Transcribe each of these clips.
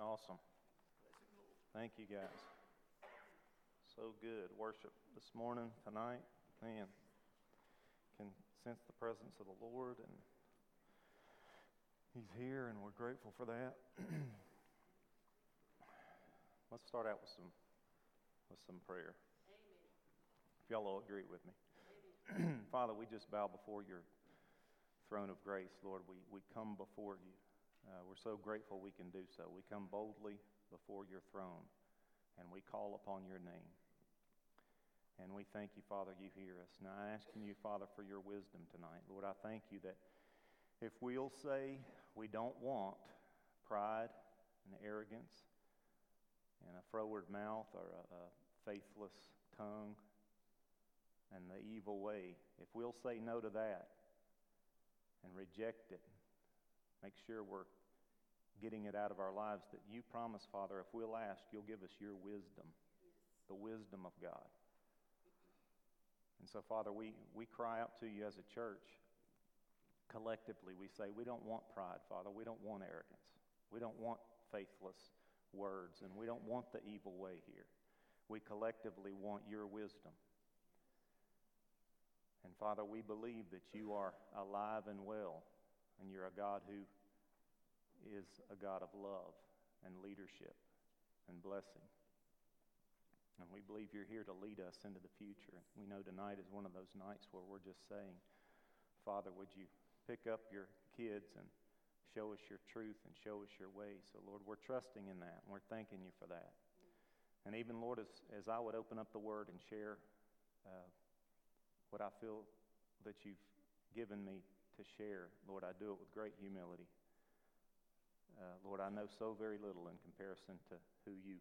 Awesome. Thank you, guys. So good. Worship this morning, tonight. Man, can sense the presence of the Lord, and He's here, and we're grateful for that. Let's start out with some with some prayer. Amen. If y'all will agree with me. Father, we just bow before your throne of grace, Lord. We, we come before you. Uh, we're so grateful we can do so. We come boldly before your throne and we call upon your name. And we thank you, Father, you hear us. Now, I asking you, Father, for your wisdom tonight. Lord, I thank you that if we'll say we don't want pride and arrogance and a froward mouth or a, a faithless tongue and the evil way, if we'll say no to that and reject it, make sure we're getting it out of our lives, that you promise, Father, if we'll ask, you'll give us your wisdom, the wisdom of God. And so, Father, we, we cry out to you as a church. Collectively, we say, we don't want pride, Father. We don't want arrogance. We don't want faithless words, and we don't want the evil way here. We collectively want your wisdom. And Father, we believe that you are alive and well, and you're a God who is a God of love and leadership and blessing. And we believe you're here to lead us into the future. We know tonight is one of those nights where we're just saying, Father, would you pick up your kids and show us your truth and show us your way? So, Lord, we're trusting in that, and we're thanking you for that. And even, Lord, as, as I would open up the word and share uh, what I feel that you've given me to share, Lord, I do it with great humility. Uh, Lord, I know so very little in comparison to who you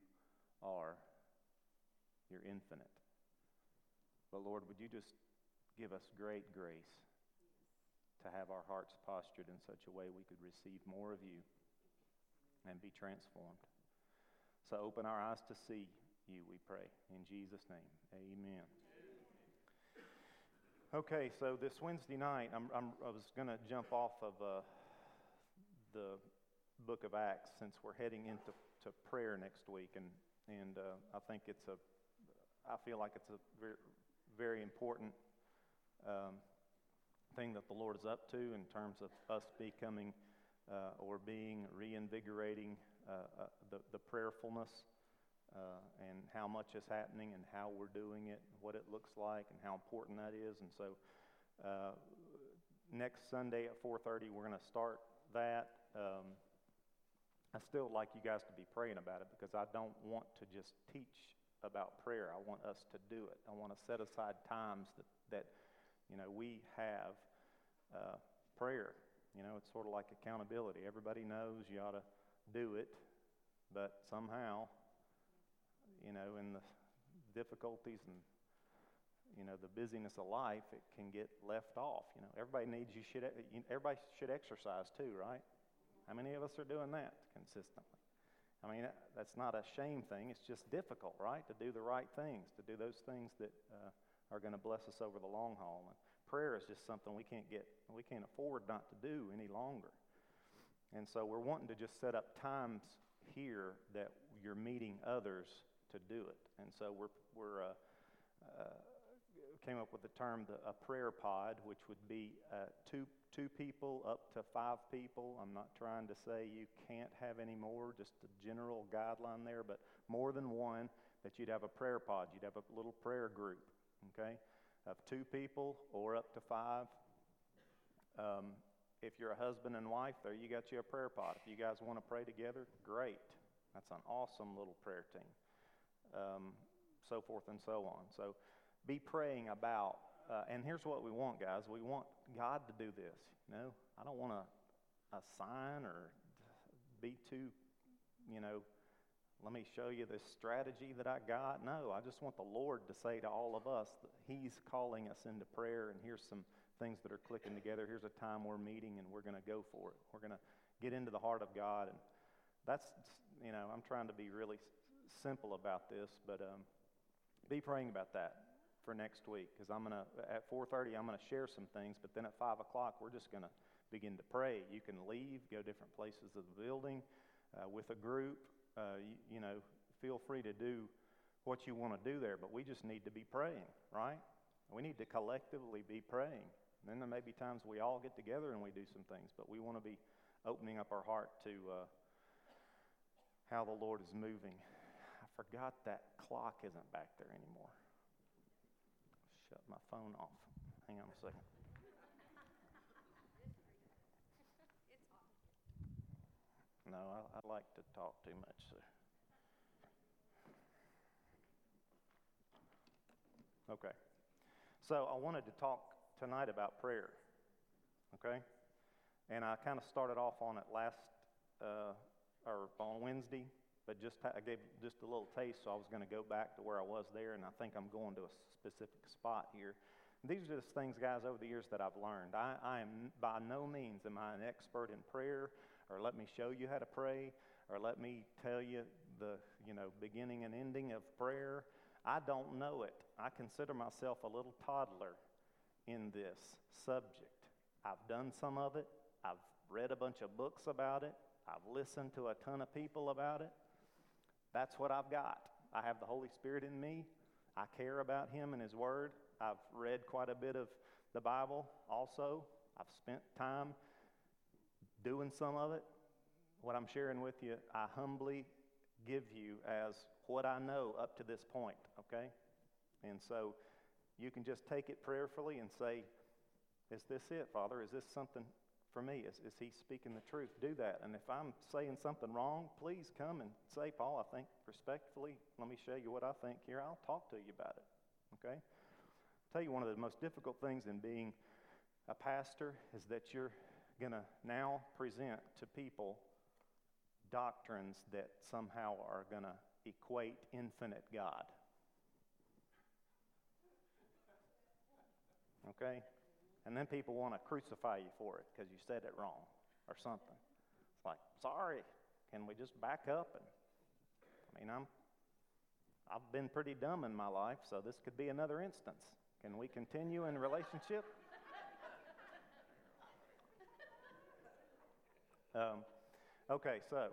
are. You're infinite. But Lord, would you just give us great grace to have our hearts postured in such a way we could receive more of you and be transformed? So open our eyes to see you, we pray. In Jesus' name, amen. Okay, so this Wednesday night, I'm, I'm, i was going to jump off of uh, the book of Acts since we're heading into to prayer next week, and and uh, I think it's a, I feel like it's a very, very important um, thing that the Lord is up to in terms of us becoming uh, or being reinvigorating uh, uh the the prayerfulness. Uh, and how much is happening, and how we're doing it, what it looks like, and how important that is. And so, uh, next Sunday at 4:30, we're going to start that. Um, I still like you guys to be praying about it because I don't want to just teach about prayer. I want us to do it. I want to set aside times that, that you know, we have uh, prayer. You know, it's sort of like accountability. Everybody knows you ought to do it, but somehow, you know, in the difficulties and you know the busyness of life, it can get left off. You know, everybody needs you should everybody should exercise too, right? How many of us are doing that consistently? I mean, that's not a shame thing. It's just difficult, right? To do the right things, to do those things that uh, are going to bless us over the long haul. And prayer is just something we can't get, we can't afford not to do any longer. And so we're wanting to just set up times here that you're meeting others to do it. And so we're, we're uh, uh, came up with the term the, a prayer pod, which would be uh, two, two people up to five people. I'm not trying to say you can't have any more, just a general guideline there, but more than one, that you'd have a prayer pod. You'd have a little prayer group, okay, of two people or up to five. Um, if you're a husband and wife, there you got you a prayer pod. If you guys want to pray together, great. That's an awesome little prayer team. Um, so forth and so on. So be praying about, uh, and here's what we want, guys. We want God to do this. You know, I don't want to assign or be too, you know, let me show you this strategy that I got. No, I just want the Lord to say to all of us that He's calling us into prayer, and here's some things that are clicking together. Here's a time we're meeting, and we're going to go for it. We're going to get into the heart of God, and that's, you know, I'm trying to be really simple about this, but um, be praying about that for next week because I'm going to, at 4.30, I'm going to share some things, but then at 5 o'clock, we're just going to begin to pray. You can leave, go different places of the building. uh, with a group, uh, you, you know, feel free to do what you want to do there, but we just need to be praying, right? We need to collectively be praying. And then there may be times we all get together and we do some things, but we want to be opening up our heart to uh, how the Lord is moving. I forgot that clock isn't back there anymore. Shut my phone off. Hang on a second. No, I, I like to talk too much. So. Okay. So I wanted to talk tonight about prayer. Okay? And I kind of started off on it last, uh, or on Wednesday, but just I gave just a little taste, so I was going to go back to where I was there, and I think I'm going to a specific spot here. These are just things, guys, over the years that I've learned. I, I am by no means am I an expert in prayer, or let me show you how to pray, or let me tell you the you know beginning and ending of prayer. I don't know it. I consider myself a little toddler in this subject. I've done some of it. I've read a bunch of books about it. I've listened to a ton of people about it. That's what I've got. I have the Holy Spirit in me. I care about Him and His Word. I've read quite a bit of the Bible also. I've spent time doing some of it. What I'm sharing with you, I humbly give you as what I know up to this point, okay? And so you can just take it prayerfully and say, Is this it, Father? Is this something for me? Is, is He speaking the truth? Do that. And if I'm saying something wrong, please come and say, Paul, I think respectfully, let me show you what I think here. I'll talk to you about it, okay? I'll tell you one of the most difficult things in being a pastor is that you're going to now present to people doctrines that somehow are going to equate infinite God. Okay? And then people want to crucify you for it because you said it wrong or something. It's like, sorry, can we just back up? And I mean, I'm, I've been pretty dumb in my life, so this could be another instance. Can we continue in relationship? um, okay, so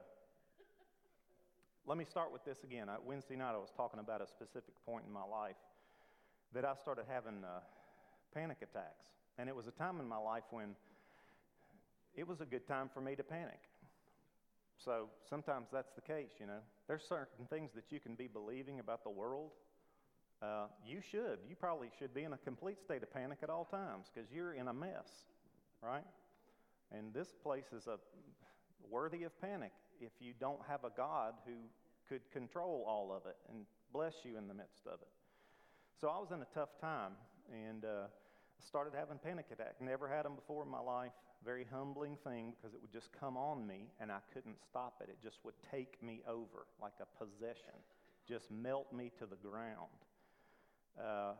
let me start with this again. I, Wednesday night, I was talking about a specific point in my life that I started having uh, panic attacks. And it was a time in my life when it was a good time for me to panic. So sometimes that's the case, you know. There's certain things that you can be believing about the world. Uh, you should. You probably should be in a complete state of panic at all times because you're in a mess, right? And this place is a worthy of panic if you don't have a God who could control all of it and bless you in the midst of it. So I was in a tough time and uh, started having panic attacks. Never had them before in my life. Very humbling thing because it would just come on me and I couldn't stop it. It just would take me over like a possession, just melt me to the ground. Uh,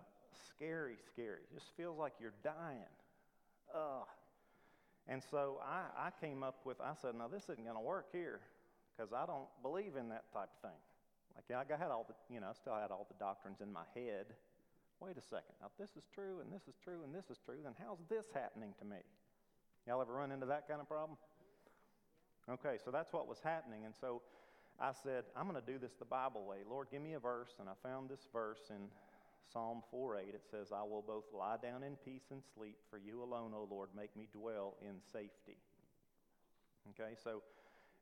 scary, scary. Just feels like you're dying. Ugh. And so I, I came up with, I said, now this isn't going to work here because I don't believe in that type of thing. Like, I had all the, you know, I still had all the doctrines in my head. Wait a second. Now, this is true, and this is true, and this is true, then how's this happening to me? Y'all ever run into that kind of problem? Okay, so that's what was happening. And so I said, I'm going to do this the Bible way. Lord, give me a verse. And I found this verse in Psalm 4:8, it says, I will both lie down in peace and sleep, for you alone, O Lord, make me dwell in safety. Okay, so,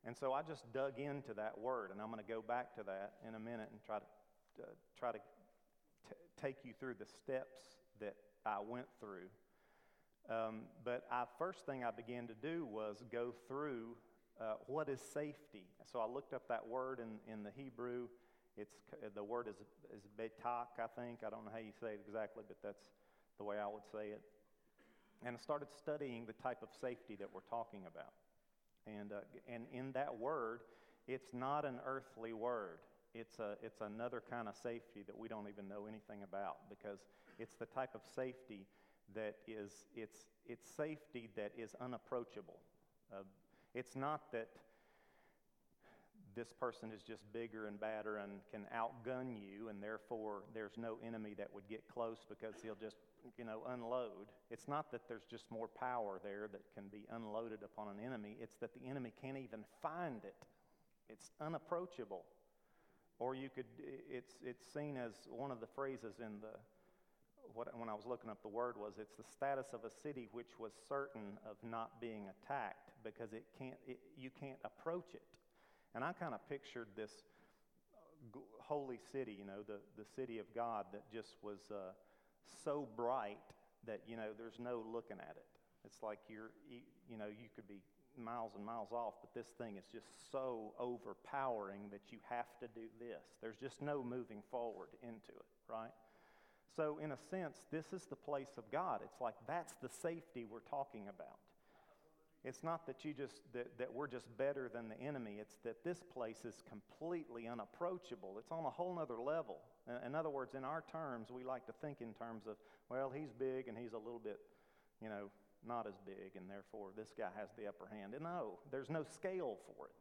and so I just dug into that word, and I'm going to go back to that in a minute and try to, uh, try to take you through the steps that I went through. Um, but I, first thing I began to do was go through uh, what is safety. So I looked up that word in, in the Hebrew it's, the word is, is betak, I think. I don't know how you say it exactly, but that's the way I would say it. And I started studying the type of safety that we're talking about. And, uh, and in that word, it's not an earthly word. It's, a, it's another kind of safety that we don't even know anything about because it's the type of safety that is, it's, it's safety that is unapproachable. Uh, it's not that this person is just bigger and badder and can outgun you, and therefore there's no enemy that would get close because he'll just, you know, unload. It's not that there's just more power there that can be unloaded upon an enemy, it's that the enemy can't even find it. it's unapproachable. Or you could, it's, it's seen as one of the phrases in the, what, when I was looking up the word was, it's the status of a city which was certain of not being attacked because it can't, it, you can't approach it. And I kind of pictured this holy city, you know, the, the city of God that just was uh, so bright that, you know, there's no looking at it. It's like you're, you know, you could be miles and miles off, but this thing is just so overpowering that you have to do this. There's just no moving forward into it, right? So, in a sense, this is the place of God. It's like that's the safety we're talking about. It's not that you just that, that we're just better than the enemy. It's that this place is completely unapproachable. It's on a whole nother level. In other words, in our terms, we like to think in terms of, well, he's big and he's a little bit, you know, not as big, and therefore this guy has the upper hand. And no, there's no scale for it.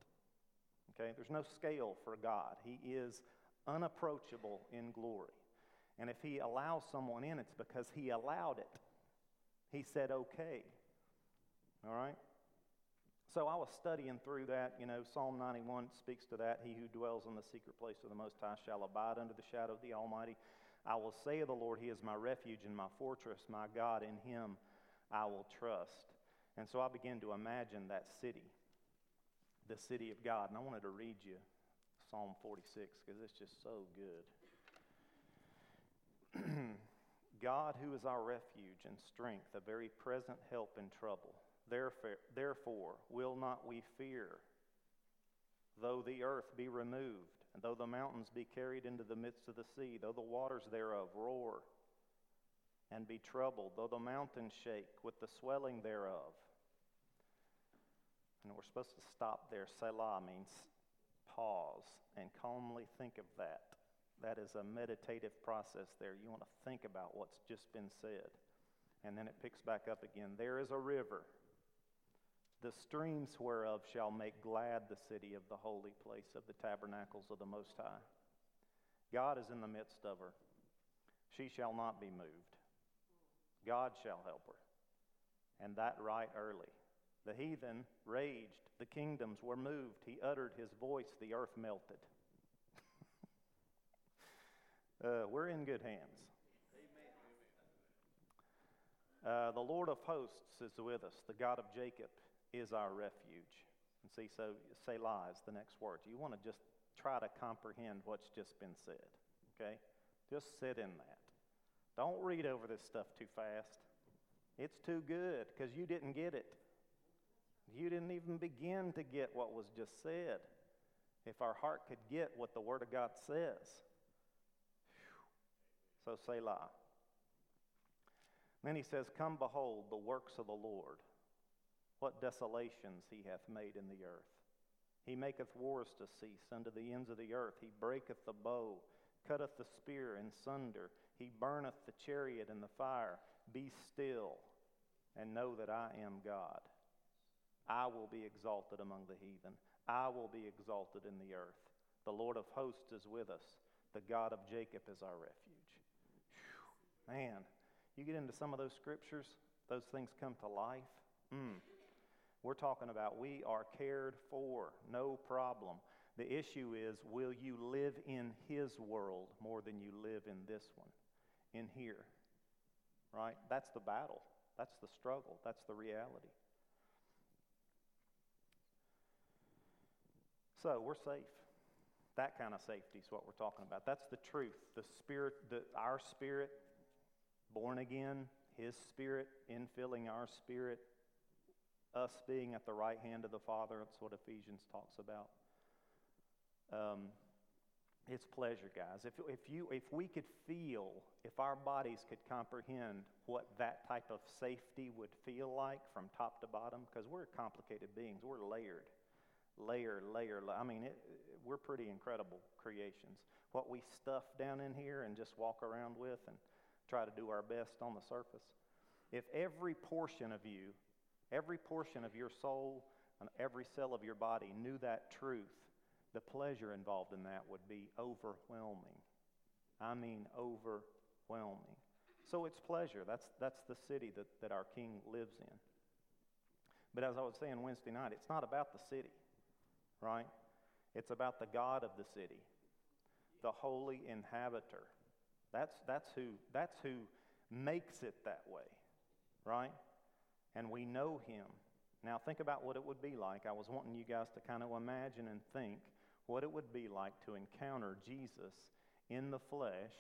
Okay? There's no scale for God. He is unapproachable in glory. And if he allows someone in, it's because he allowed it. He said, okay. All right? So I was studying through that. You know, Psalm 91 speaks to that. He who dwells in the secret place of the Most High shall abide under the shadow of the Almighty. I will say of the Lord, He is my refuge and my fortress, my God. In Him I will trust. And so I began to imagine that city, the city of God. And I wanted to read you Psalm 46 because it's just so good. God, who is our refuge and strength, a very present help in trouble. Therefore, will not we fear, though the earth be removed, and though the mountains be carried into the midst of the sea, though the waters thereof roar and be troubled, though the mountains shake with the swelling thereof. And we're supposed to stop there. Selah means pause and calmly think of that. That is a meditative process there. You want to think about what's just been said. And then it picks back up again. There is a river the streams whereof shall make glad the city of the holy place of the tabernacles of the Most High. God is in the midst of her. She shall not be moved. God shall help her. And that right early. The heathen raged, the kingdoms were moved. He uttered his voice, the earth melted. uh, we're in good hands. Uh, the Lord of hosts is with us, the God of Jacob is our refuge. And see, so Selah is the next word. You want to just try to comprehend what's just been said, okay? Just sit in that. Don't read over this stuff too fast. It's too good because you didn't get it. You didn't even begin to get what was just said. If our heart could get what the Word of God says. So Selah. Then he says, Come behold the works of the Lord what desolations he hath made in the earth. He maketh wars to cease unto the ends of the earth. He breaketh the bow, cutteth the spear in sunder. He burneth the chariot in the fire. Be still and know that I am God. I will be exalted among the heathen. I will be exalted in the earth. The Lord of hosts is with us. The God of Jacob is our refuge. Whew. Man, you get into some of those scriptures, those things come to life. Mm. We're talking about we are cared for, no problem. The issue is will you live in His world more than you live in this one, in here? Right? That's the battle. That's the struggle. That's the reality. So we're safe. That kind of safety is what we're talking about. That's the truth. The spirit, the, our spirit, born again, His spirit infilling our spirit, us being at the right hand of the Father. That's what Ephesians talks about. Um, it's pleasure, guys. If, if, you, if we could feel, if our bodies could comprehend what that type of safety would feel like from top to bottom, because we're complicated beings, we're layered, layer, layer. I mean, it, we're pretty incredible creations. What we stuff down in here and just walk around with and try to do our best on the surface. If every portion of you every portion of your soul and every cell of your body knew that truth, the pleasure involved in that would be overwhelming. I mean, overwhelming. So it's pleasure. That's, that's the city that, that our King lives in. But as I was saying Wednesday night, it's not about the city, right? It's about the God of the city, the holy inhabitor. That's, that's, who, that's who makes it that way, right? And we know him. Now, think about what it would be like. I was wanting you guys to kind of imagine and think what it would be like to encounter Jesus in the flesh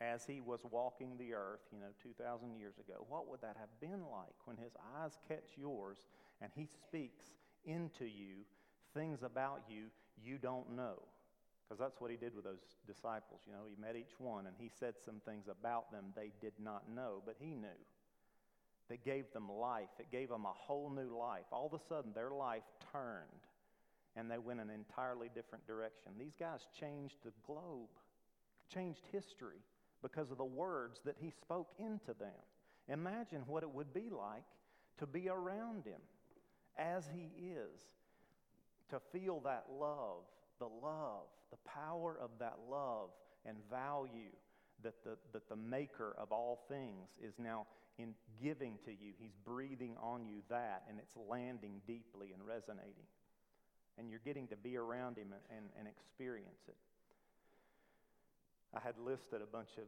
as he was walking the earth, you know, 2,000 years ago. What would that have been like when his eyes catch yours and he speaks into you things about you you don't know? Because that's what he did with those disciples. You know, he met each one and he said some things about them they did not know, but he knew. That gave them life, it gave them a whole new life. All of a sudden, their life turned and they went an entirely different direction. These guys changed the globe, changed history because of the words that he spoke into them. Imagine what it would be like to be around him as he is, to feel that love, the love, the power of that love and value that the, that the maker of all things is now in giving to you. He's breathing on you that, and it's landing deeply and resonating. And you're getting to be around him and, and, experience it. I had listed a bunch of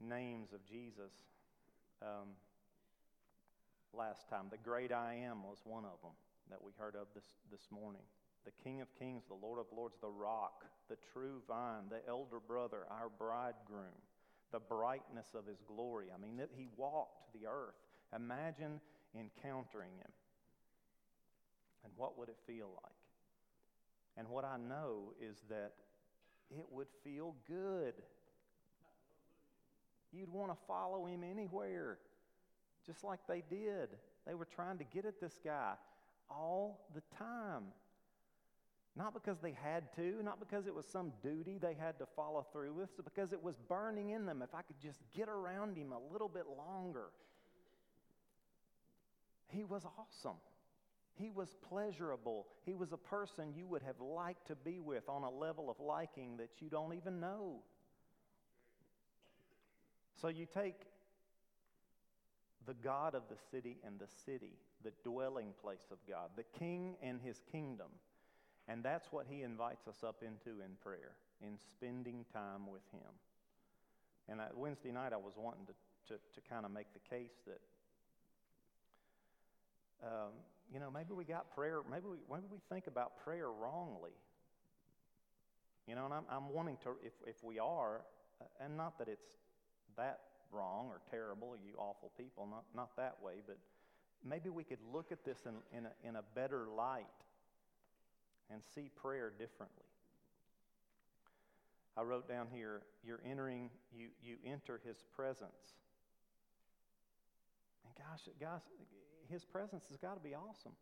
names of Jesus um, last time. The great I am was one of them that we heard of this, this morning. The King of Kings, the Lord of Lords, the rock, the true vine, the elder brother, our bridegroom, the brightness of his glory. I mean, that he walked the earth. Imagine encountering him. And what would it feel like? And what I know is that it would feel good. You'd want to follow him anywhere, just like they did. They were trying to get at this guy all the time. Not because they had to, not because it was some duty they had to follow through with, but because it was burning in them. If I could just get around him a little bit longer. He was awesome. He was pleasurable. He was a person you would have liked to be with on a level of liking that you don't even know. So you take the God of the city and the city, the dwelling place of God, the king and his kingdom. And that's what he invites us up into in prayer, in spending time with him. And Wednesday night, I was wanting to, to, to kind of make the case that um, you know, maybe we got prayer, maybe we, maybe we think about prayer wrongly. You know, and I'm, I'm wanting to, if, if we are, uh, and not that it's that wrong or terrible, you awful people, not, not that way, but maybe we could look at this in, in, a, in a better light and see prayer differently. I wrote down here, you're entering, you, you enter his presence. And gosh, guys, his presence has got to be awesome.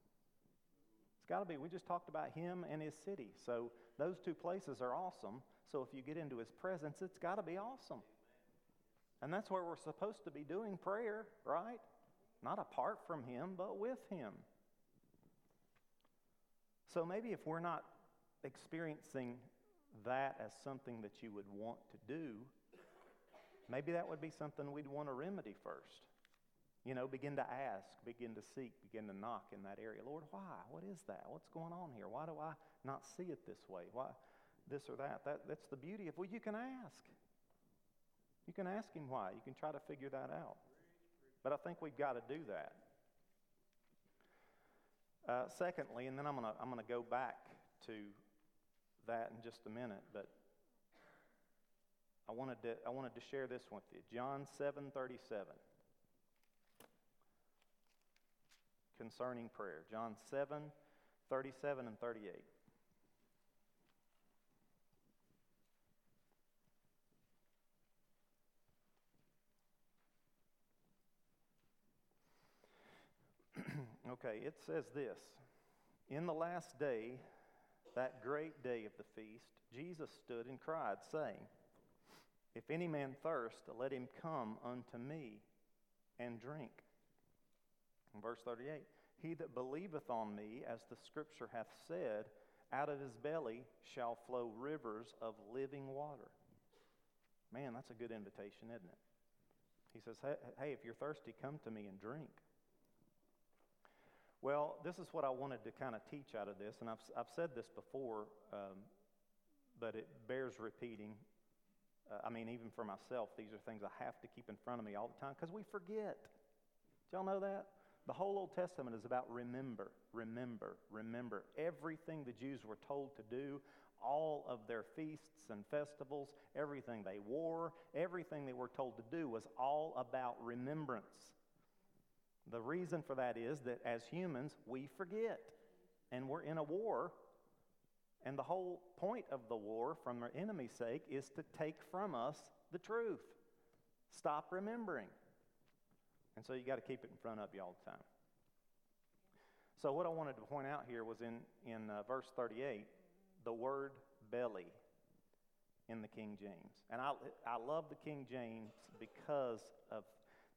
It's got to be. We just talked about him and his city. So those two places are awesome. So if you get into his presence, it's got to be awesome. And that's where we're supposed to be doing prayer, right? Not apart from him, but with him. So maybe if we're not experiencing that as something that you would want to do, maybe that would be something we'd want to remedy first. You know, begin to ask, begin to seek, begin to knock in that area. Lord, why? What is that? What's going on here? Why do I not see it this way? Why this or that? that that's the beauty of, well, you can ask. You can ask him why. You can try to figure that out. But I think we've got to do that. Uh, secondly, and then I'm going to I'm going to go back to that in just a minute, but I wanted to, I wanted to share this with you. John 7 37. Concerning prayer. John 7, 37 and 38. okay, it says this In the last day, that great day of the feast, Jesus stood and cried, saying, If any man thirst, let him come unto me and drink. Verse 38, he that believeth on me, as the scripture hath said, out of his belly shall flow rivers of living water. Man, that's a good invitation, isn't it? He says, hey, if you're thirsty, come to me and drink. Well, this is what I wanted to kind of teach out of this, and I've, I've said this before, um, but it bears repeating. Uh, I mean, even for myself, these are things I have to keep in front of me all the time because we forget. Y'all know that? The whole Old Testament is about remember, remember, remember. Everything the Jews were told to do, all of their feasts and festivals, everything they wore, everything they were told to do was all about remembrance. The reason for that is that as humans, we forget. And we're in a war. And the whole point of the war, from our enemy's sake, is to take from us the truth. Stop remembering. And so you got to keep it in front of you all the time. So, what I wanted to point out here was in, in uh, verse 38, the word belly in the King James. And I, I love the King James because of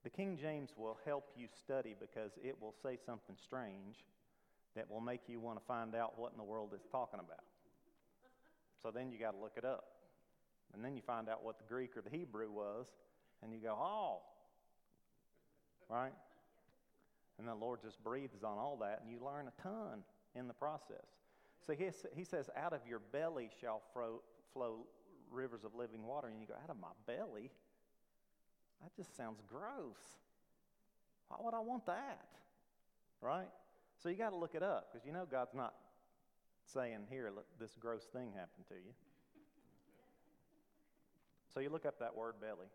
the King James will help you study because it will say something strange that will make you want to find out what in the world it's talking about. So then you got to look it up. And then you find out what the Greek or the Hebrew was, and you go, oh, right? And the Lord just breathes on all that, and you learn a ton in the process. So he, he says, Out of your belly shall flow, flow rivers of living water. And you go, Out of my belly? That just sounds gross. Why would I want that? Right? So you got to look it up because you know God's not saying, Here, let this gross thing happen to you. So you look up that word belly.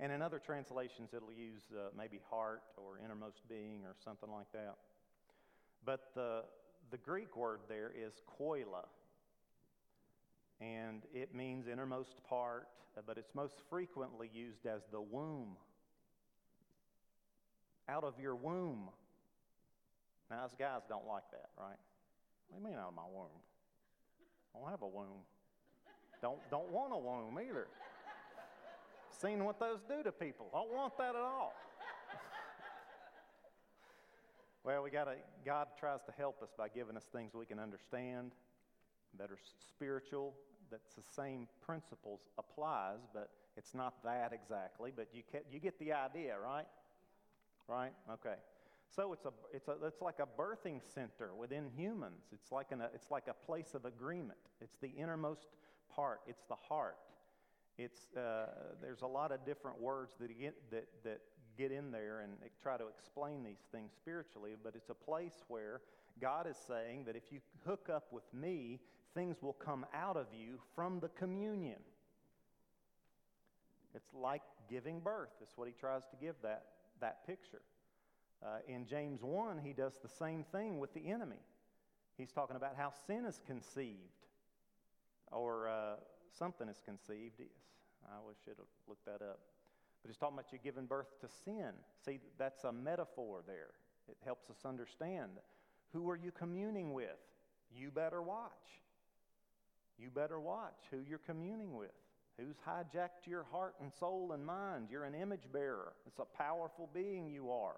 And in other translations, it'll use uh, maybe heart or innermost being or something like that. But the, the Greek word there is koila. And it means innermost part, but it's most frequently used as the womb. Out of your womb. Now, us guys don't like that, right? What do you mean out of my womb? I don't have a womb. Don't, don't want a womb either. Seen what those do to people. I don't want that at all. well, we got to, God tries to help us by giving us things we can understand that are spiritual, that's the same principles applies, but it's not that exactly, but you, can, you get the idea, right? Right? Okay. So it's, a, it's, a, it's like a birthing center within humans. It's like, an, it's like a place of agreement. It's the innermost part. It's the heart. It's, uh, there's a lot of different words that get, that, that get in there and try to explain these things spiritually, but it's a place where God is saying that if you hook up with me, things will come out of you from the communion. It's like giving birth. That's what he tries to give that, that picture. Uh, in James 1, he does the same thing with the enemy. He's talking about how sin is conceived, or uh, something is conceived. I wish I'd have looked that up. But he's talking about you giving birth to sin. See, that's a metaphor there. It helps us understand who are you communing with? You better watch. You better watch who you're communing with. Who's hijacked your heart and soul and mind? You're an image bearer. It's a powerful being you are.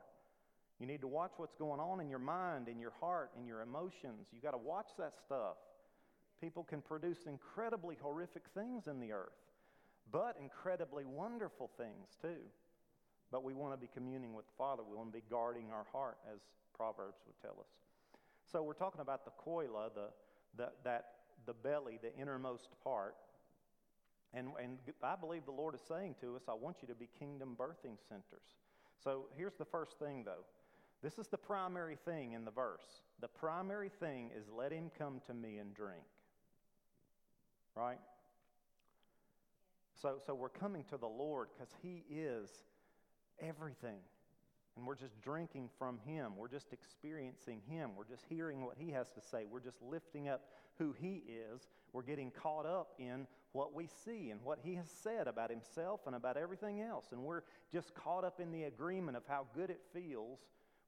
You need to watch what's going on in your mind, in your heart, in your emotions. You got to watch that stuff. People can produce incredibly horrific things in the earth, but incredibly wonderful things too. But we want to be communing with the Father. We want to be guarding our heart, as Proverbs would tell us. So we're talking about the koila, the, the, that the belly, the innermost part. And, and I believe the Lord is saying to us, I want you to be kingdom birthing centers. So here's the first thing, though. This is the primary thing in the verse. The primary thing is let him come to me and drink. Right? So, so we're coming to the Lord because he is everything. And we're just drinking from Him. We're just experiencing Him. We're just hearing what He has to say. We're just lifting up who He is. We're getting caught up in what we see and what He has said about Himself and about everything else. And we're just caught up in the agreement of how good it feels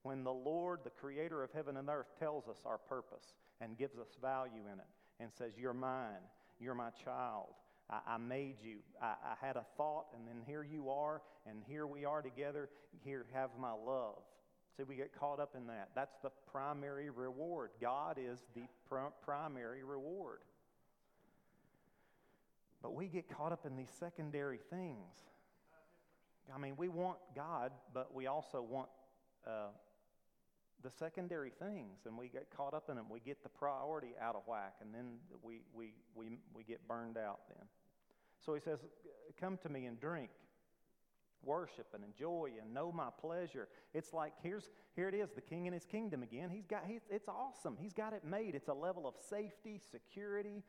when the Lord, the Creator of heaven and earth, tells us our purpose and gives us value in it and says, You're mine. You're my child. I, I made you. I, I had a thought, and then here you are, and here we are together. Here, have my love. See, we get caught up in that. That's the primary reward. God is the pr- primary reward. But we get caught up in these secondary things. I mean, we want God, but we also want uh, the secondary things and we get caught up in them. We get the priority out of whack and then we, we, we, we get burned out then. So he says, Come to me and drink, worship and enjoy and know my pleasure. It's like here's here it is, the king in his kingdom again. He's got he's, it's awesome. He's got it made. It's a level of safety, security,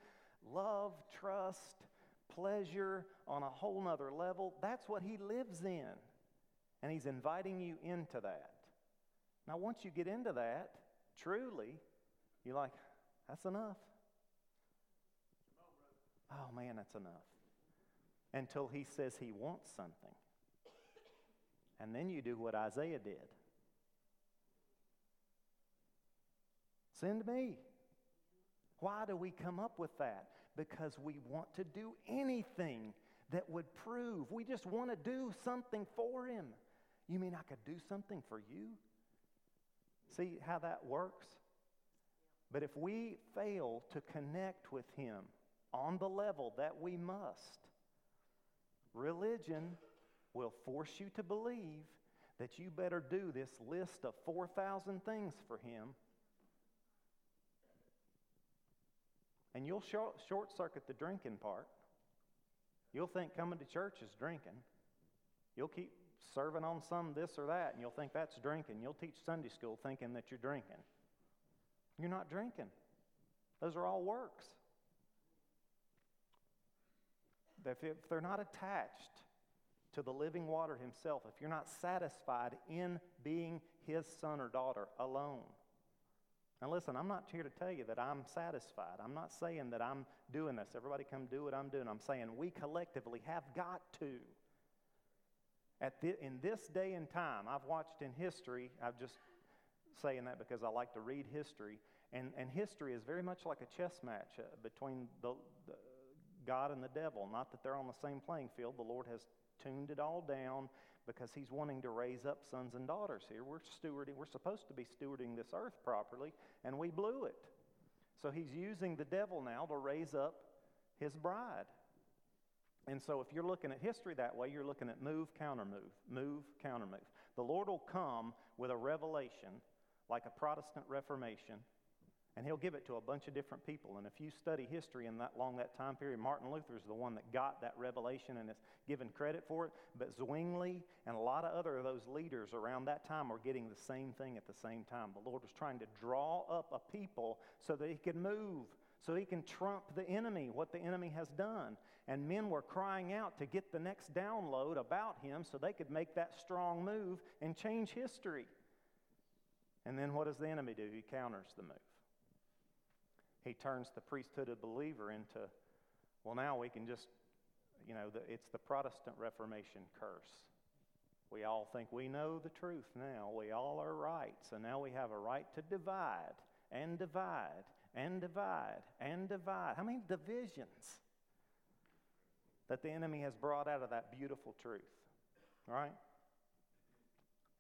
love, trust, pleasure on a whole nother level. That's what he lives in. And he's inviting you into that. Now, once you get into that, truly, you're like, that's enough. Oh man, that's enough. Until he says he wants something. And then you do what Isaiah did send me. Why do we come up with that? Because we want to do anything that would prove. We just want to do something for him. You mean I could do something for you? See how that works? But if we fail to connect with him on the level that we must, religion will force you to believe that you better do this list of 4,000 things for him. And you'll short circuit the drinking part. You'll think coming to church is drinking. You'll keep serving on some this or that, and you'll think that's drinking. You'll teach Sunday school thinking that you're drinking. You're not drinking, those are all works. If they're not attached to the living water himself, if you're not satisfied in being his son or daughter alone. Now, listen, I'm not here to tell you that I'm satisfied. I'm not saying that I'm doing this. Everybody come do what I'm doing. I'm saying we collectively have got to. At the, in this day and time, I've watched in history, I'm just saying that because I like to read history, and, and history is very much like a chess match uh, between the, the, God and the devil. Not that they're on the same playing field. The Lord has tuned it all down because He's wanting to raise up sons and daughters here. We're stewarding, we're supposed to be stewarding this earth properly, and we blew it. So He's using the devil now to raise up His bride. And so, if you're looking at history that way, you're looking at move, counter move, move, counter move. The Lord will come with a revelation like a Protestant Reformation, and He'll give it to a bunch of different people. And if you study history in that long that time period, Martin Luther is the one that got that revelation and is given credit for it. But Zwingli and a lot of other of those leaders around that time were getting the same thing at the same time. The Lord was trying to draw up a people so that He could move so he can trump the enemy, what the enemy has done. And men were crying out to get the next download about him so they could make that strong move and change history. And then what does the enemy do? He counters the move. He turns the priesthood of believer into, well, now we can just, you know, the, it's the Protestant Reformation curse. We all think we know the truth now. We all are right. So now we have a right to divide and divide and divide and divide. How many divisions that the enemy has brought out of that beautiful truth? Right?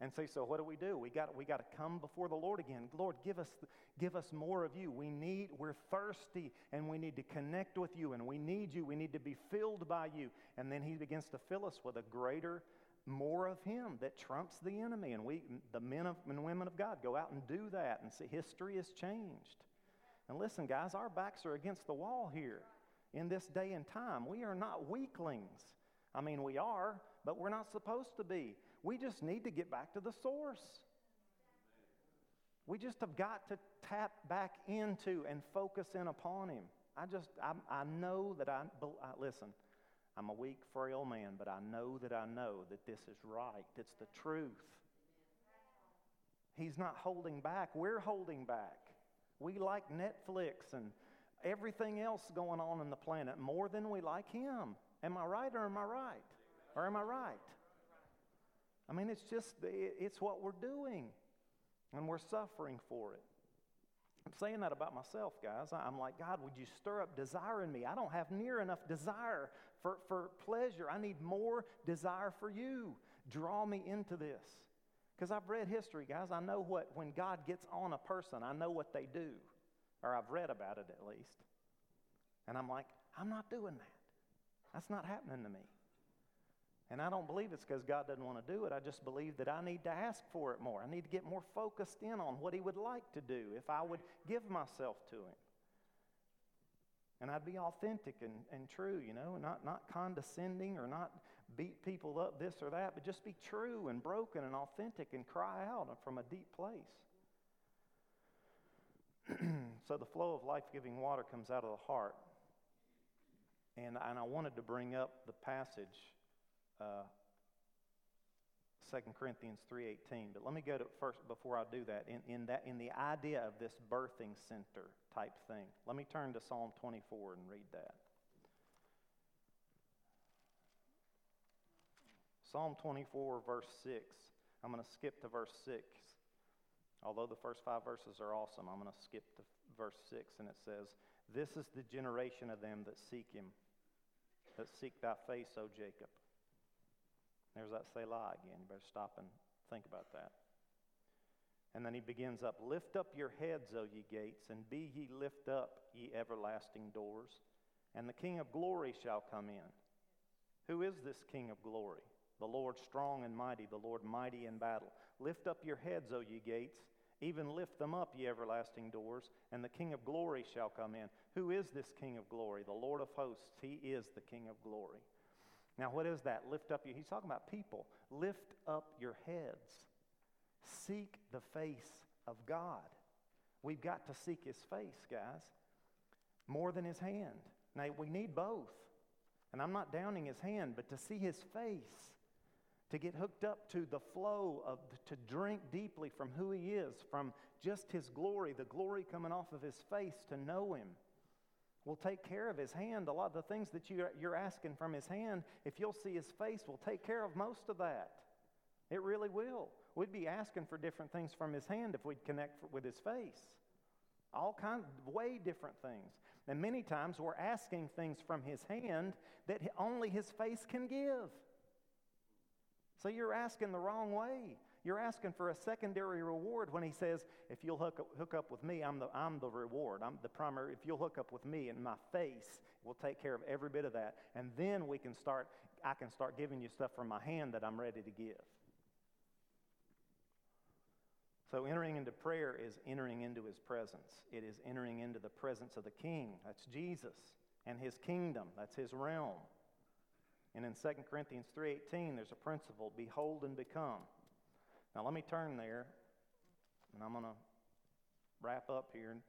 And see, so what do we do? We got, we got to come before the Lord again. Lord, give us, give us more of you. We need, we're thirsty and we need to connect with you and we need you. We need to be filled by you. And then he begins to fill us with a greater, more of him that trumps the enemy. And we, the men of, and women of God, go out and do that. And see, history has changed. And listen, guys, our backs are against the wall here in this day and time. We are not weaklings. I mean, we are, but we're not supposed to be. We just need to get back to the source. We just have got to tap back into and focus in upon Him. I just, I, I know that I, I, listen, I'm a weak, frail man, but I know that I know that this is right. It's the truth. He's not holding back, we're holding back. We like Netflix and everything else going on in the planet more than we like Him. Am I right or am I right? Or am I right? I mean, it's just, it's what we're doing, and we're suffering for it. I'm saying that about myself, guys. I'm like, God, would you stir up desire in me? I don't have near enough desire for, for pleasure. I need more desire for you. Draw me into this. Because I've read history, guys. I know what, when God gets on a person, I know what they do. Or I've read about it at least. And I'm like, I'm not doing that. That's not happening to me. And I don't believe it's because God doesn't want to do it. I just believe that I need to ask for it more. I need to get more focused in on what He would like to do if I would give myself to Him. And I'd be authentic and, and true, you know, not, not condescending or not beat people up this or that, but just be true and broken and authentic and cry out from a deep place. so the flow of life giving water comes out of the heart. And, and I wanted to bring up the passage uh, 2 Corinthians 3:18. But let me go to first before I do that in, in that in the idea of this birthing center type thing. Let me turn to Psalm 24 and read that. Psalm 24 verse 6. I'm going to skip to verse 6. Although the first 5 verses are awesome, I'm going to skip to verse 6 and it says, "This is the generation of them that seek him, that seek thy face, O Jacob." There's that Selah again. You better stop and think about that. And then he begins up Lift up your heads, O ye gates, and be ye lift up, ye everlasting doors, and the King of glory shall come in. Who is this King of glory? The Lord strong and mighty, the Lord mighty in battle. Lift up your heads, O ye gates, even lift them up, ye everlasting doors, and the King of glory shall come in. Who is this King of glory? The Lord of hosts. He is the King of glory. Now, what is that? Lift up your, he's talking about people. Lift up your heads. Seek the face of God. We've got to seek his face, guys, more than his hand. Now, we need both. And I'm not downing his hand, but to see his face, to get hooked up to the flow of, to drink deeply from who he is, from just his glory, the glory coming off of his face, to know him will take care of his hand. A lot of the things that you, you're asking from his hand, if you'll see his face, will take care of most of that. It really will. We'd be asking for different things from his hand if we'd connect with his face. All kinds of way different things. And many times we're asking things from his hand that only his face can give. So you're asking the wrong way. You're asking for a secondary reward when he says, if you'll hook up, hook up with me, I'm the, I'm the reward. I'm the primary. If you'll hook up with me and my face will take care of every bit of that. And then we can start, I can start giving you stuff from my hand that I'm ready to give. So entering into prayer is entering into his presence. It is entering into the presence of the king. That's Jesus and his kingdom. That's his realm. And in 2 Corinthians 3:18 there's a principle, behold and become. Now, let me turn there, and I'm going to wrap up here in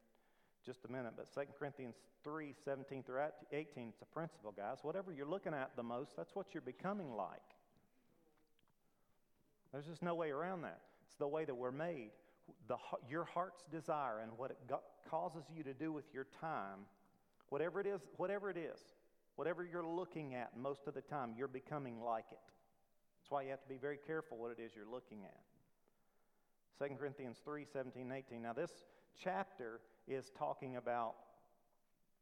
just a minute. But 2 Corinthians 3 17 through 18, it's a principle, guys. Whatever you're looking at the most, that's what you're becoming like. There's just no way around that. It's the way that we're made. The, your heart's desire and what it causes you to do with your time, whatever it is, whatever it is, whatever you're looking at most of the time, you're becoming like it. That's why you have to be very careful what it is you're looking at. 2 Corinthians 3 17, 18. Now, this chapter is talking about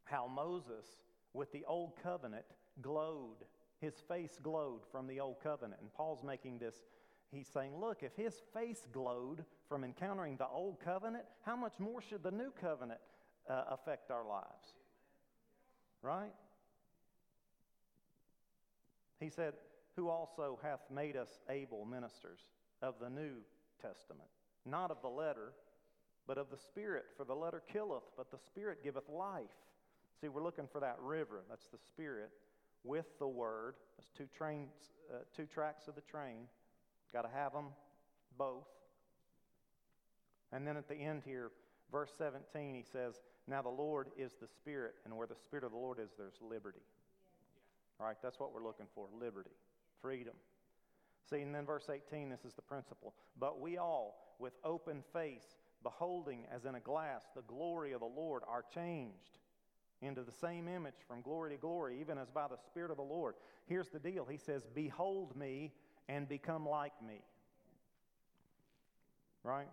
how Moses, with the old covenant, glowed. His face glowed from the old covenant. And Paul's making this, he's saying, look, if his face glowed from encountering the old covenant, how much more should the new covenant uh, affect our lives? Right? He said, Who also hath made us able ministers of the New Testament not of the letter, but of the Spirit. For the letter killeth, but the Spirit giveth life. See, we're looking for that river. That's the Spirit with the Word. There's two trains, uh, two tracks of the train. Got to have them both. And then at the end here, verse 17, he says, Now the Lord is the Spirit, and where the Spirit of the Lord is, there's liberty. All right, that's what we're looking for liberty, freedom. See, and then verse 18, this is the principle. But we all, with open face, beholding as in a glass the glory of the Lord, are changed into the same image from glory to glory, even as by the Spirit of the Lord. Here's the deal He says, Behold me and become like me. Right?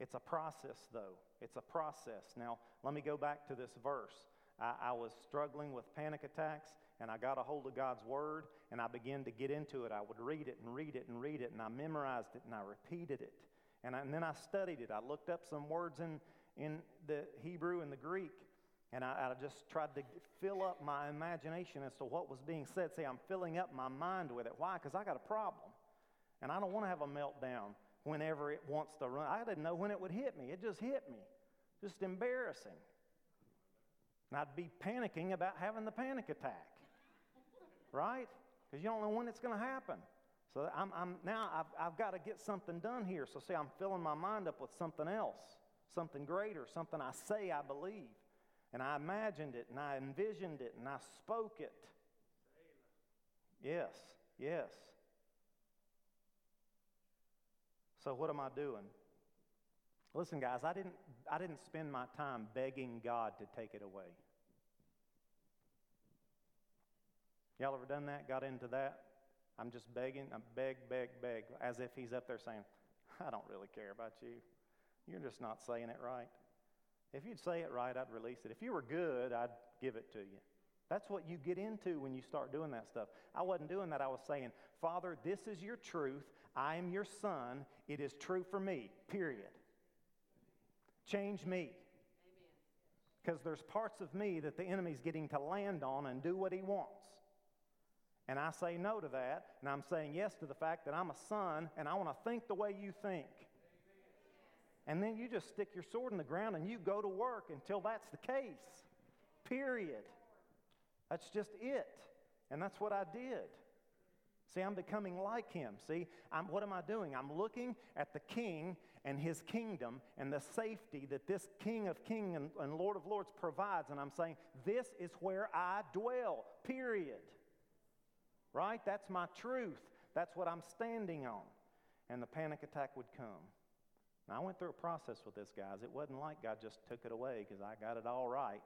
It's a process, though. It's a process. Now, let me go back to this verse. I, I was struggling with panic attacks, and I got a hold of God's Word, and I began to get into it. I would read it and read it and read it, and I memorized it and I repeated it. And, I, and then I studied it. I looked up some words in, in the Hebrew and the Greek, And I, I, just tried to fill up my imagination as to what was being said. See, I'm filling up my mind with it. Why? Because I got a problem. And I don't want to have a meltdown whenever it wants to run. I didn't know when it would hit me. It just hit me. Just embarrassing. And I'd be panicking about having the panic attack. right? Because you don't know when it's going to happen. So I'm, I'm now I've, I've got to get something done here. So see, I'm filling my mind up with something else, something greater, something I say I believe. And I imagined it and I envisioned it and I spoke it. Yes, yes. So what am I doing? Listen, guys, I didn't, I didn't spend my time begging God to take it away. Y'all ever done that? Got into that? I'm just begging, I beg, beg, beg, as if He's up there saying, I don't really care about you. You're just not saying it right. If you'd say it right, I'd release it. If you were good, I'd give it to you. That's what you get into when you start doing that stuff. I wasn't doing that. I was saying, Father, this is your truth. I am your son. It is true for me, period. Change me. Because there's parts of me that the enemy's getting to land on and do what he wants. And I say no to that, and I'm saying yes to the fact that I'm a son and I want to think the way you think. And then you just stick your sword in the ground and you go to work until that's the case. Period. That's just it. And that's what I did. See, I'm becoming like him. See, I'm, what am I doing? I'm looking at the king and his kingdom and the safety that this King of Kings and, and Lord of Lords provides. And I'm saying, this is where I dwell, period. Right? That's my truth. That's what I'm standing on. And the panic attack would come. Now, I went through a process with this, guys. It wasn't like God just took it away because I got it all right.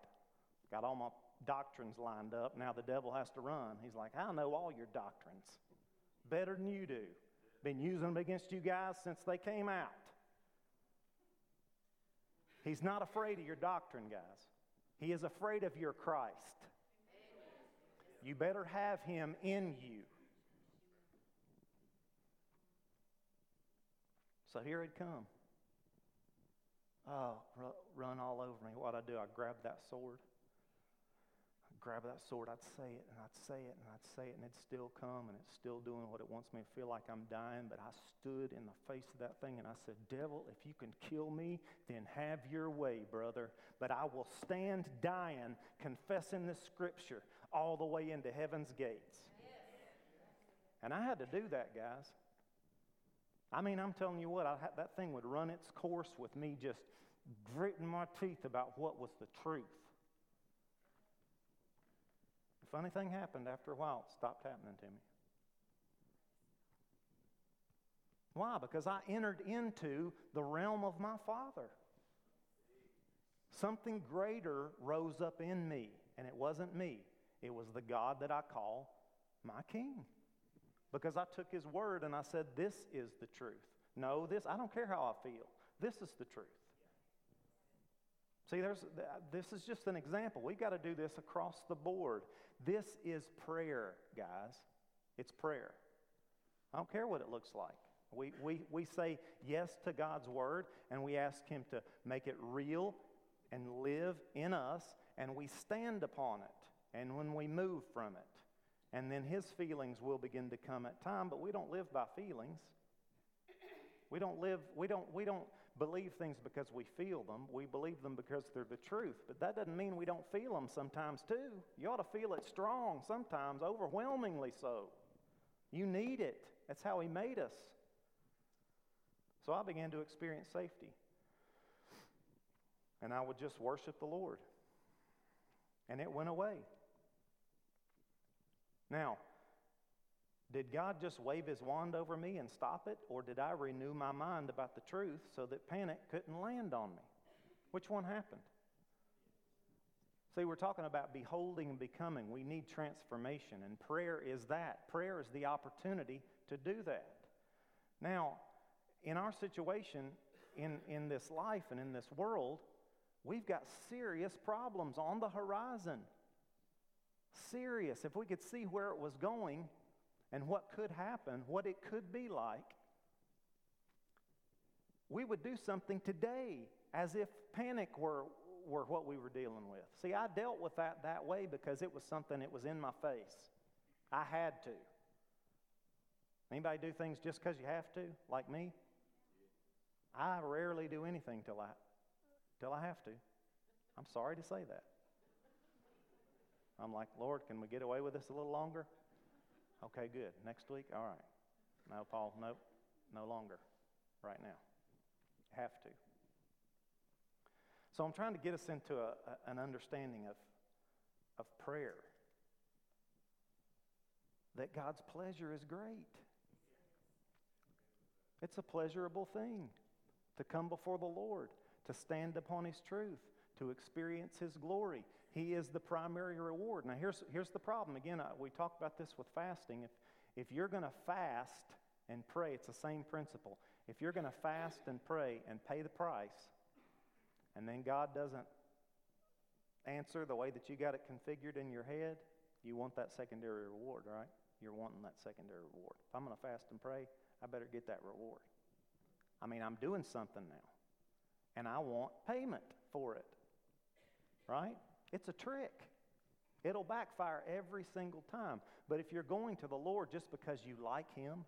Got all my doctrines lined up. Now the devil has to run. He's like, I know all your doctrines better than you do. Been using them against you guys since they came out. He's not afraid of your doctrine, guys. He is afraid of your Christ. You better have him in you. So here it come. Oh, run all over me. What I do, I grab that sword. Grab that sword, I'd say it, and I'd say it, and I'd say it, and it'd still come, and it's still doing what it wants me to feel like I'm dying. But I stood in the face of that thing, and I said, Devil, if you can kill me, then have your way, brother. But I will stand dying, confessing this scripture all the way into heaven's gates. And I had to do that, guys. I mean, I'm telling you what, ha- that thing would run its course with me just gritting my teeth about what was the truth. The funny thing happened after a while, it stopped happening to me. Why? Because I entered into the realm of my Father. Something greater rose up in me, and it wasn't me. It was the God that I call my King. Because I took His word and I said, This is the truth. No, this, I don't care how I feel. This is the truth. See, there's, this is just an example. We've got to do this across the board. This is prayer, guys. It's prayer. I don't care what it looks like. We, we, we say yes to God's word and we ask Him to make it real and live in us, and we stand upon it. And when we move from it, and then His feelings will begin to come at time, but we don't live by feelings. We don't live, we don't, we don't believe things because we feel them. We believe them because they're the truth. But that doesn't mean we don't feel them sometimes, too. You ought to feel it strong sometimes, overwhelmingly so. You need it. That's how He made us. So I began to experience safety. And I would just worship the Lord. And it went away. Now, did God just wave his wand over me and stop it? Or did I renew my mind about the truth so that panic couldn't land on me? Which one happened? See, we're talking about beholding and becoming. We need transformation, and prayer is that. Prayer is the opportunity to do that. Now, in our situation, in, in this life and in this world, we've got serious problems on the horizon. Serious. If we could see where it was going, and what could happen, what it could be like, we would do something today as if panic were, were what we were dealing with. See, I dealt with that that way because it was something that was in my face. I had to. Anybody do things just because you have to, like me? I rarely do anything till I, till I have to. I'm sorry to say that. I'm like, Lord, can we get away with this a little longer? Okay, good. Next week? All right. No, Paul, nope, no longer. Right now. Have to. So I'm trying to get us into a, a, an understanding of, of prayer. That God's pleasure is great. It's a pleasurable thing to come before the Lord, to stand upon His truth, to experience His glory. He is the primary reward. Now, here's, here's the problem. Again, I, we talked about this with fasting. If, if you're going to fast and pray, it's the same principle. If you're going to fast and pray and pay the price, and then God doesn't answer the way that you got it configured in your head, you want that secondary reward, right? You're wanting that secondary reward. If I'm going to fast and pray, I better get that reward. I mean, I'm doing something now, and I want payment for it, right? It's a trick. It'll backfire every single time. But if you're going to the Lord just because you like Him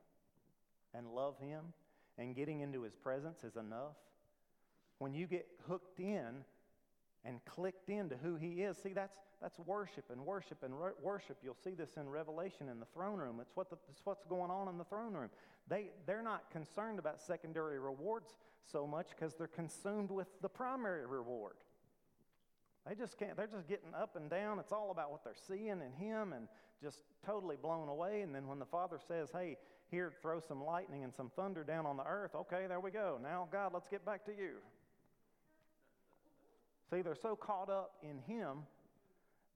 and love Him and getting into His presence is enough, when you get hooked in and clicked into who He is, see, that's, that's worship and worship and ro- worship. You'll see this in Revelation in the throne room. It's, what the, it's what's going on in the throne room. They, they're not concerned about secondary rewards so much because they're consumed with the primary reward. They just can't, they're just getting up and down. It's all about what they're seeing in Him and just totally blown away. And then when the Father says, hey, here, throw some lightning and some thunder down on the earth, okay, there we go. Now, God, let's get back to you. See, they're so caught up in Him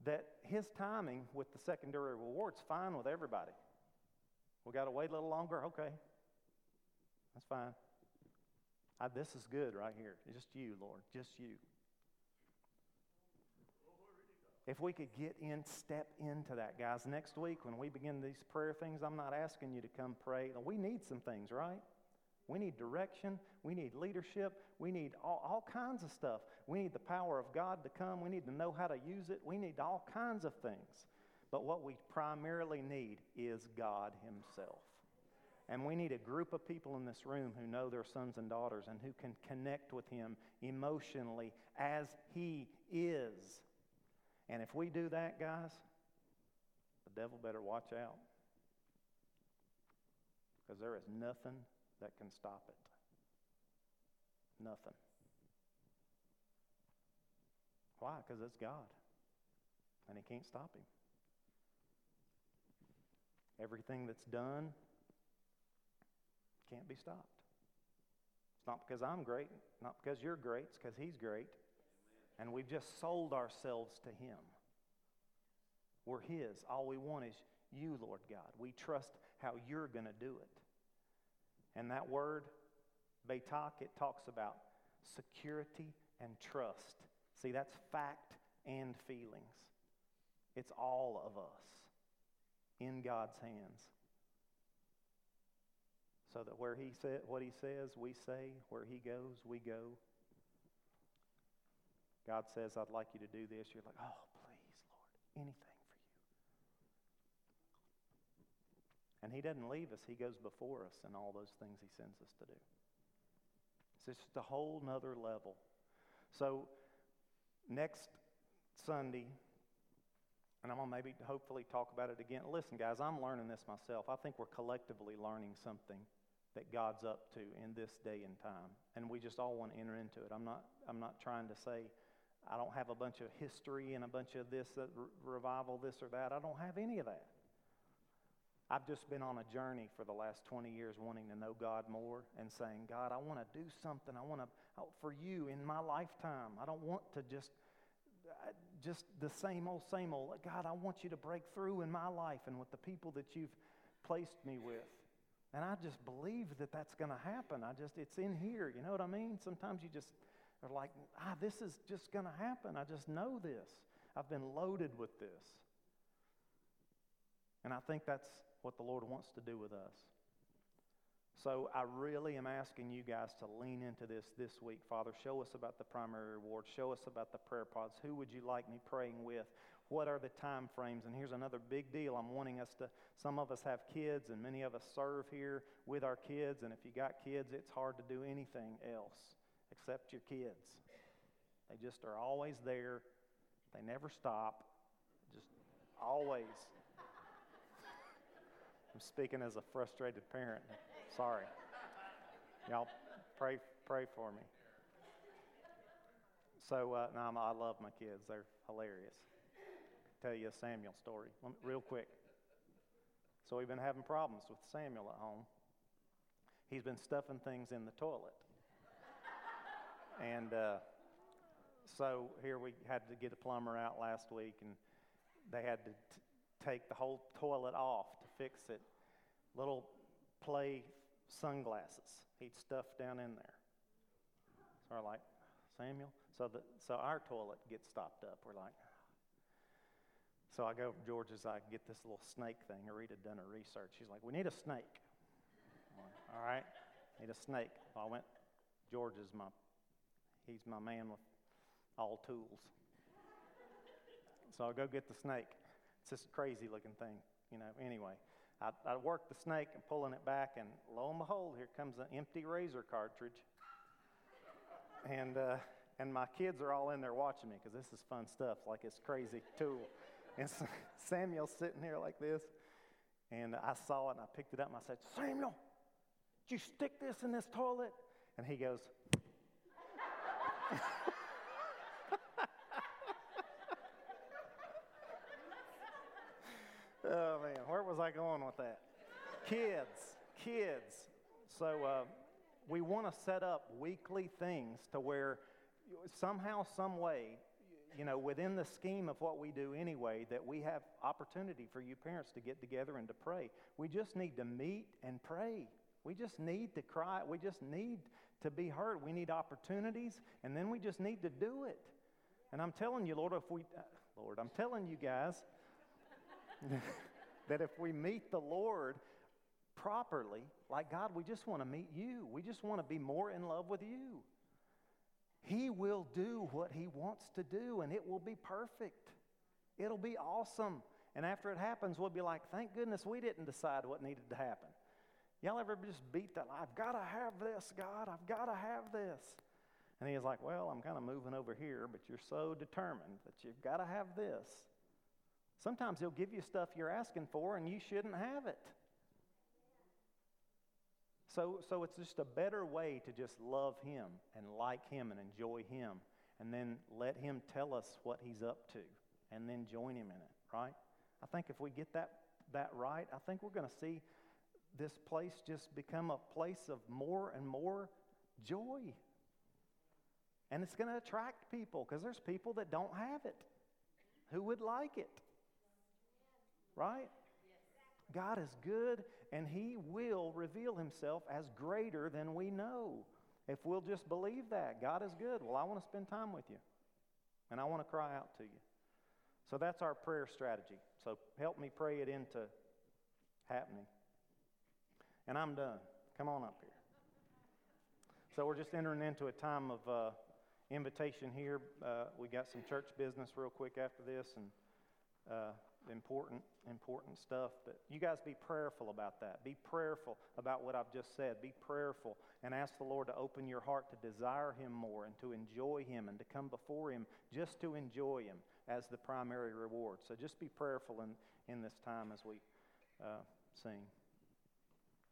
that His timing with the secondary reward's fine with everybody. We got to wait a little longer? Okay. That's fine. I, this is good right here. Just you, Lord. Just you. If we could get in, step into that, guys. Next week, when we begin these prayer things, I'm not asking you to come pray. We need some things, right? We need direction. We need leadership. We need all, all kinds of stuff. We need the power of God to come. We need to know how to use it. We need all kinds of things. But what we primarily need is God Himself. And we need a group of people in this room who know their sons and daughters and who can connect with Him emotionally as He is. And if we do that, guys, the devil better watch out. Because there is nothing that can stop it. Nothing. Why? Because it's God. And He can't stop Him. Everything that's done can't be stopped. It's not because I'm great, not because you're great, it's because He's great. And we've just sold ourselves to Him. We're His. All we want is you, Lord God. We trust how you're going to do it. And that word, Beitak, it talks about security and trust. See, that's fact and feelings. It's all of us in God's hands. So that where he said what he says, we say, where he goes, we go. God says, I'd like you to do this. You're like, oh, please, Lord, anything for you. And He doesn't leave us, He goes before us in all those things He sends us to do. It's just a whole nother level. So, next Sunday, and I'm going to maybe hopefully talk about it again. Listen, guys, I'm learning this myself. I think we're collectively learning something that God's up to in this day and time. And we just all want to enter into it. I'm not, I'm not trying to say I don't have a bunch of history and a bunch of this, uh, that revival, this or that. I don't have any of that. I've just been on a journey for the last 20 years wanting to know God more and saying, God, I want to do something. I want to, for you in my lifetime. I don't want to just, uh, just the same old, same old. God, I want you to break through in my life and with the people that you've placed me with. And I just believe that that's going to happen. I just, it's in here. You know what I mean? Sometimes you just, are like, ah, this is just going to happen. I just know this. I've been loaded with this. And I think that's what the Lord wants to do with us. So I really am asking you guys to lean into this this week. Father, show us about the primary reward. Show us about the prayer pods. Who would you like me praying with? What are the time frames? And here's another big deal. I'm wanting us to, some of us have kids, and many of us serve here with our kids. And if you got kids, it's hard to do anything else except your kids. They just are always there, they never stop, just always. I'm speaking as a frustrated parent. Sorry. Y'all pray, pray for me. So, uh, no, I love my kids. They're hilarious. I'll tell you a Samuel story, real quick. So, we've been having problems with Samuel at home. He's been stuffing things in the toilet. And uh, so, here we had to get a plumber out last week, and they had to t- take the whole toilet off to fix it. Little play sunglasses he'd stuffed down in there. So we're like, Samuel? So, the, so our toilet gets stopped up. We're like, so I go to George's, I get this little snake thing. Rita done her research. She's like, we need a snake. Like, All right, need a snake. I went, George's my, he's my man with all tools. So I go get the snake. It's this crazy looking thing, you know. Anyway, I, I work the snake and pulling it back, and lo and behold, here comes an empty razor cartridge. And, uh, and my kids are all in there watching me because this is fun stuff, like it's crazy tool. And Samuel's sitting here like this, and I saw it and I picked it up and I said, Samuel, did you stick this in this toilet? And he goes, Oh, man, where was I going with that? kids, kids. So uh, we want to set up weekly things to where somehow, some way, you know, within the scheme of what we do anyway, that we have opportunity for you parents to get together and to pray. We just need to meet and pray. We just need to cry. We just need to be heard. We need opportunities, and then we just need to do it. And I'm telling you, Lord, if we, uh, Lord, I'm telling you guys, that if we meet the Lord properly, like God, we just want to meet you. We just want to be more in love with you. He will do what He wants to do, and it will be perfect. It'll be awesome. And after it happens, we'll be like, thank goodness we didn't decide what needed to happen. Y'all ever just beat that? I've got to have this, God. I've got to have this. And He's like, well, I'm kind of moving over here, but you're so determined that you've got to have this. Sometimes He'll give you stuff you're asking for and you shouldn't have it. So, so it's just a better way to just love Him and like Him and enjoy Him and then let Him tell us what He's up to and then join Him in it, right? I think if we get that, that right, I think we're going to see this place just become a place of more and more joy. And it's going to attract people because there's people that don't have it who would like it. Right? God is good and He will reveal Himself as greater than we know. If we'll just believe that, God is good. Well, I want to spend time with you and I want to cry out to you. So that's our prayer strategy. So help me pray it into happening. And I'm done. Come on up here. So we're just entering into a time of uh, invitation here. Uh, we got some church business real quick after this, and uh, important, important stuff. But you guys be prayerful about that. Be prayerful about what I've just said. Be prayerful and ask the Lord to open your heart to desire Him more and to enjoy Him and to come before Him just to enjoy Him as the primary reward. So just be prayerful in, in this time as we uh, sing.